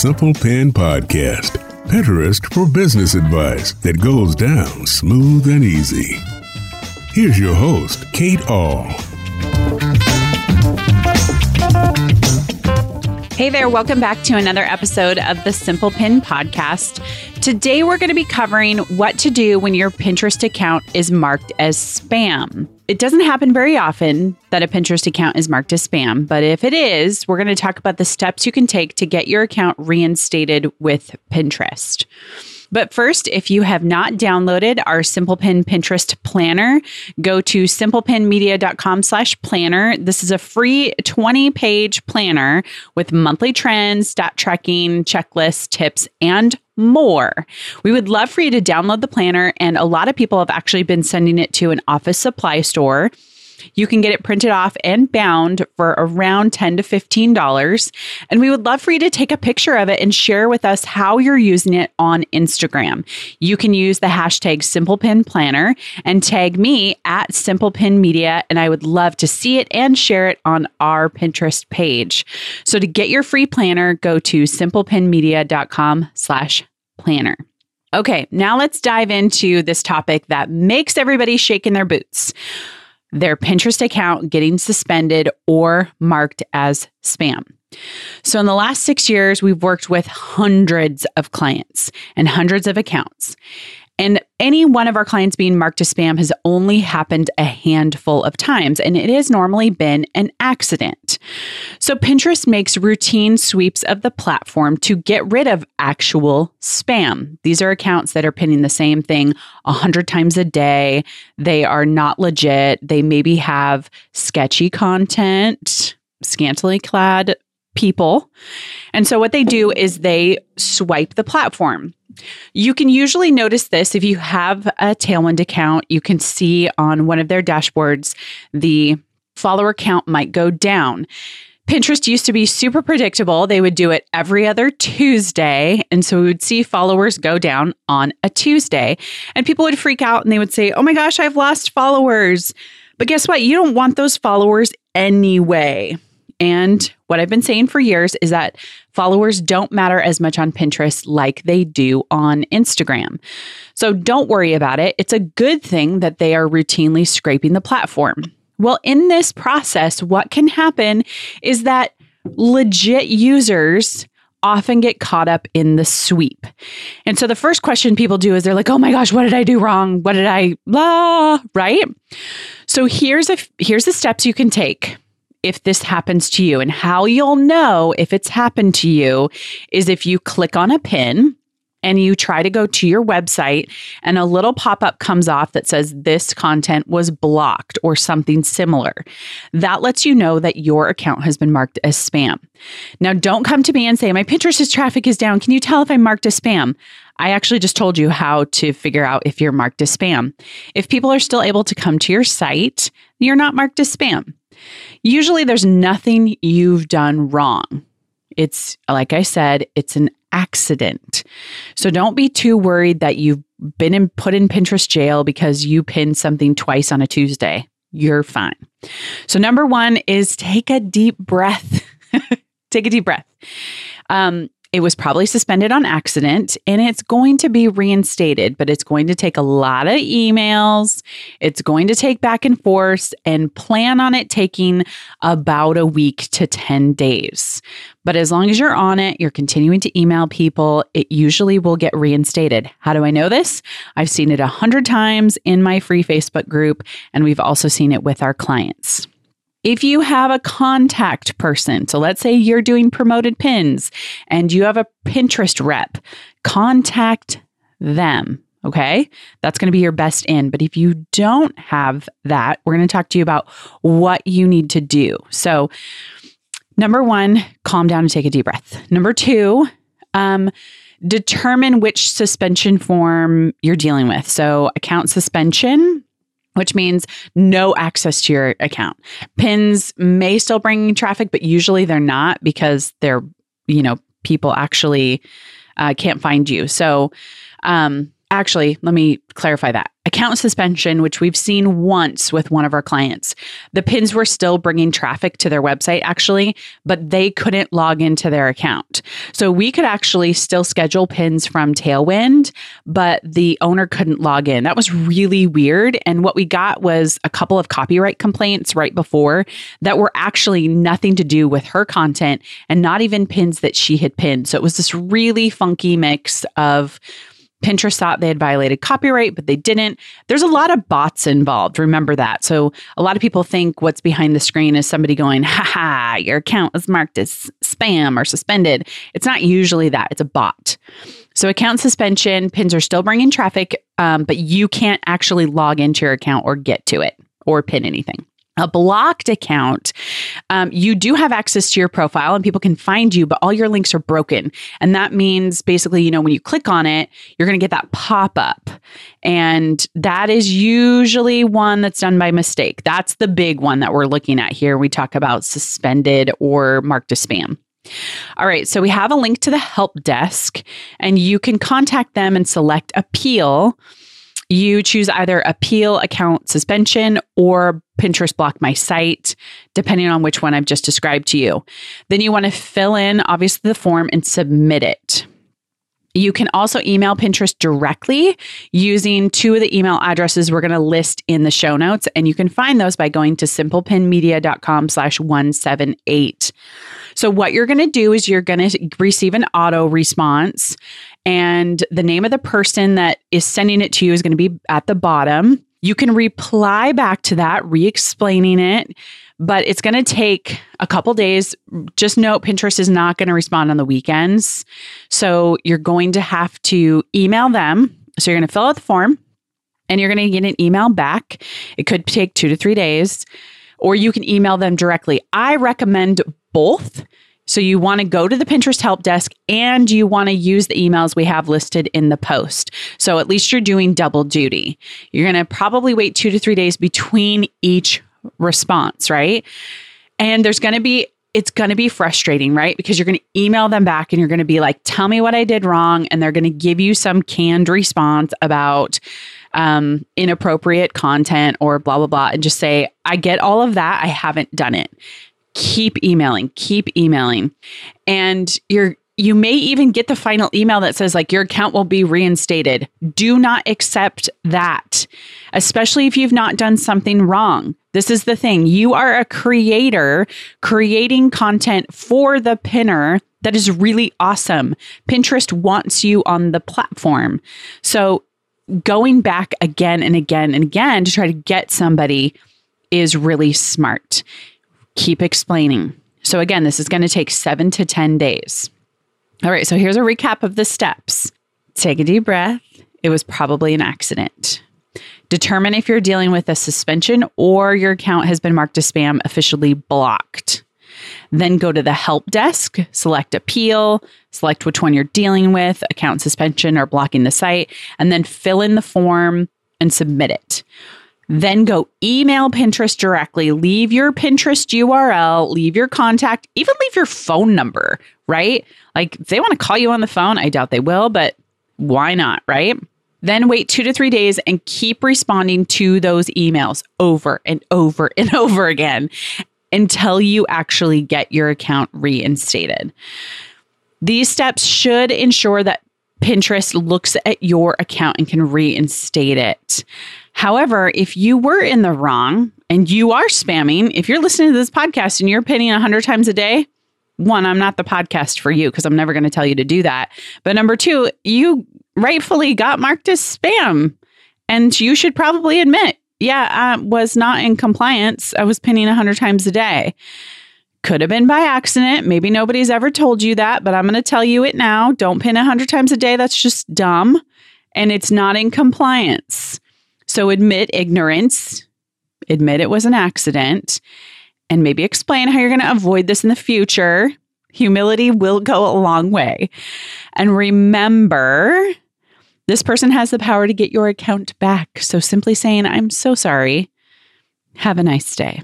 Simple Pin Podcast, Pinterest for business advice that goes down smooth and easy. Here's your host, Kate Ahl. Hey there, welcome back to another episode of the Simple Pin podcast. Today we're going to be covering what to do when your Pinterest account is marked as spam. It doesn't happen very often that a Pinterest account is marked as spam, but if it is, we're going to talk about the steps you can take to get your account reinstated with Pinterest. But first, if you have not downloaded our SimplePin Pinterest planner, go to simplepinmedia.com slash planner. This is a free 20 page planner with monthly trends, stat tracking, checklists, tips, and more. We would love for you to download the planner, and a lot of people have actually been sending it to an office supply store. You can get it printed off and bound for around 10 to $15. And we would love for you to take a picture of it and share with us how you're using it on Instagram. You can use the hashtag SimplePinPlanner and tag me at SimplePinMedia, and I would love to see it and share it on our Pinterest page. So to get your free planner, go to simplepinmedia.com slash planner. Okay, now let's dive into this topic that makes everybody shake in their boots their Pinterest account getting suspended or marked as spam. So, in the last six years, we've worked with hundreds of clients and hundreds of accounts. And any one of our clients being marked as spam has only happened a handful of times, and it has normally been an accident. So, Pinterest makes routine sweeps of the platform to get rid of actual spam. These are accounts that are pinning the same thing a hundred times a day. They are not legit. They maybe have sketchy content, scantily clad people. And so, what they do is they swipe the platform. You can usually notice this if you have a Tailwind account. You can see on one of their dashboards the follower count might go down. Pinterest used to be super predictable. They would do it every other Tuesday. And so we would see followers go down on a Tuesday. And people would freak out and they would say, Oh my gosh, I've lost followers. But guess what? You don't want those followers anyway. And what I've been saying for years is that followers don't matter as much on Pinterest like they do on Instagram. So don't worry about it. It's a good thing that they are routinely scraping the platform. Well, in this process, what can happen is that legit users often get caught up in the sweep. And so the first question people do is they're like, "Oh my gosh, what did I do wrong? What did I blah?" right? So here's a here's the steps you can take if this happens to you. And how you'll know if it's happened to you is if you click on a pin and you try to go to your website and a little pop up comes off that says this content was blocked or something similar. That lets you know that your account has been marked as spam. Now, don't come to me and say, My Pinterest traffic is down. Can you tell if I'm marked as spam? I actually just told you how to figure out if you're marked as spam. If people are still able to come to your site, you're not marked as spam. Usually there's nothing you've done wrong. It's, like I said, it's an accident. So don't be too worried that you've been in, put in Pinterest jail because you pinned something twice on a Tuesday. You're fine. So, number one is take a deep breath. take a deep breath. Um, it was probably suspended on accident and it's going to be reinstated, but it's going to take a lot of emails. It's going to take back and forth and plan on it taking about a week to 10 days. But as long as you're on it, you're continuing to email people, it usually will get reinstated. How do I know this? I've seen it a hundred times in my free Facebook group, and we've also seen it with our clients. If you have a contact person, so let's say you're doing promoted pins and you have a Pinterest rep, contact them. Okay. That's going to be your best in. But if you don't have that, we're going to talk to you about what you need to do. So, number one, calm down and take a deep breath. Number two, um, determine which suspension form you're dealing with. So, account suspension which means no access to your account. Pins may still bring traffic, but usually they're not because they're, you know, people actually uh, can't find you. So, um, actually, let me clarify that. Account suspension, which we've seen once with one of our clients. The pins were still bringing traffic to their website, actually, but they couldn't log into their account. So we could actually still schedule pins from Tailwind, but the owner couldn't log in. That was really weird. And what we got was a couple of copyright complaints right before that were actually nothing to do with her content and not even pins that she had pinned. So it was this really funky mix of Pinterest thought they had violated copyright, but they didn't. There's a lot of bots involved. Remember that. So a lot of people think what's behind the screen is somebody going, ha ha, your account was marked as spam or suspended. It's not usually that, it's a bot. So account suspension, pins are still bringing traffic, um, but you can't actually log into your account or get to it or pin anything a blocked account, um, you do have access to your profile and people can find you, but all your links are broken. And that means basically, you know, when you click on it, you're going to get that pop up. And that is usually one that's done by mistake. That's the big one that we're looking at here. We talk about suspended or marked as spam. All right, so we have a link to the help desk, and you can contact them and select appeal you choose either appeal account suspension or Pinterest block my site, depending on which one I've just described to you. Then you want to fill in, obviously, the form and submit it. You can also email Pinterest directly using two of the email addresses we're going to list in the show notes. And you can find those by going to simplepinmedia.com slash 178. So what you're going to do is you're going to receive an auto response and the name of the person that is sending it to you is going to be at the bottom. You can reply back to that, re explaining it, but it's going to take a couple days. Just note Pinterest is not going to respond on the weekends. So you're going to have to email them. So you're going to fill out the form and you're going to get an email back. It could take two to three days, or you can email them directly. I recommend both so you want to go to the Pinterest help desk and you want to use the emails we have listed in the post. So at least you're doing double duty. You're going to probably wait two to three days between each response, right? And there's going to be it's going to be frustrating, right? Because you're going to email them back and you're going to be like, tell me what I did wrong. And they're going to give you some canned response about um, inappropriate content or blah, blah, blah. And just say, I get all of that. I haven't done it keep emailing, keep emailing. And you're you may even get the final email that says like your account will be reinstated. Do not accept that, especially if you've not done something wrong. This is the thing. You are a creator creating content for the pinner that is really awesome. Pinterest wants you on the platform. So going back again and again and again to try to get somebody is really smart keep explaining. So, again, this is going to take seven to 10 days. All right, so here's a recap of the steps take a deep breath. It was probably an accident. Determine if you're dealing with a suspension or your account has been marked as spam officially blocked. Then go to the help desk, select appeal, select which one you're dealing with, account suspension or blocking the site, and then fill in the form and submit it. Then go email Pinterest directly, leave your Pinterest URL, leave your contact, even leave your phone number, right? Like if they want to call you on the phone, I doubt they will, but why not, right? Then wait two to three days and keep responding to those emails over and over and over again until you actually get your account reinstated. These steps should ensure that Pinterest looks at your account and can reinstate it. However, if you were in the wrong and you are spamming, if you're listening to this podcast and you're pinning 100 times a day, one, I'm not the podcast for you because I'm never going to tell you to do that. But number two, you rightfully got marked as spam. And you should probably admit, yeah, I was not in compliance. I was pinning 100 times a day. Could have been by accident. Maybe nobody's ever told you that, but I'm going to tell you it now. Don't pin 100 times a day. That's just dumb. And it's not in compliance. So admit ignorance, admit it was an accident, and maybe explain how you're going to avoid this in the future. Humility will go a long way. And remember, this person has the power to get your account back. So simply saying, I'm so sorry. Have a nice day.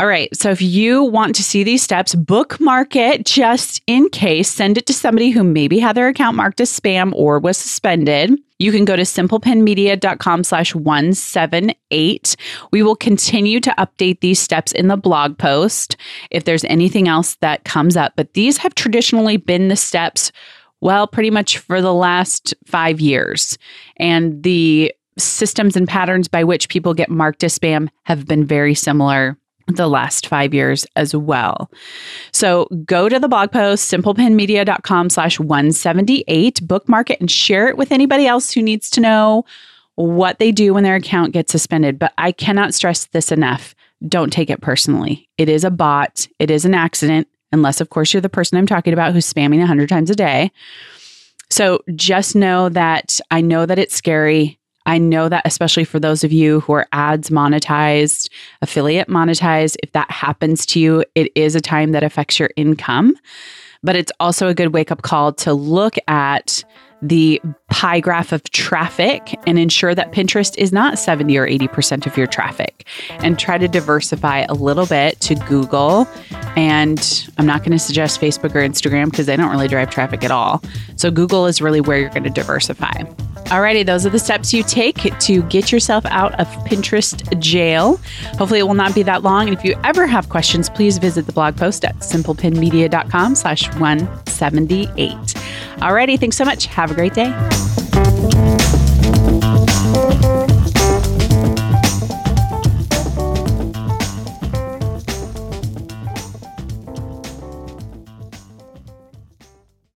All right. So if you want to see these steps, bookmark it just in case. Send it to somebody who maybe had their account marked as spam or was suspended. You can go to simplepinmedia.com slash 178. We will continue to update these steps in the blog post if there's anything else that comes up. But these have traditionally been the steps, well, pretty much for the last five years. And the systems and patterns by which people get marked as spam have been very similar the last five years as well. So go to the blog post, simplepinmedia.com slash 178, bookmark it and share it with anybody else who needs to know what they do when their account gets suspended. But I cannot stress this enough. Don't take it personally. It is a bot, it is an accident, unless, of course, you're the person I'm talking about who's spamming 100 times a day. So just know that I know that it's scary. I know that, especially for those of you who are ads monetized, affiliate monetized, if that happens to you, it is a time that affects your income. But it's also a good wake up call to look at the pie graph of traffic and ensure that Pinterest is not 70 or 80% of your traffic and try to diversify a little bit to Google. And I'm not going to suggest Facebook or Instagram because they don't really drive traffic at all. So Google is really where you're going to diversify. Alrighty, those are the steps you take to get yourself out of Pinterest jail. Hopefully it will not be that long. And if you ever have questions, please visit the blog post at simplepinmedia.com slash 178. Alrighty, thanks so much. Have a great day.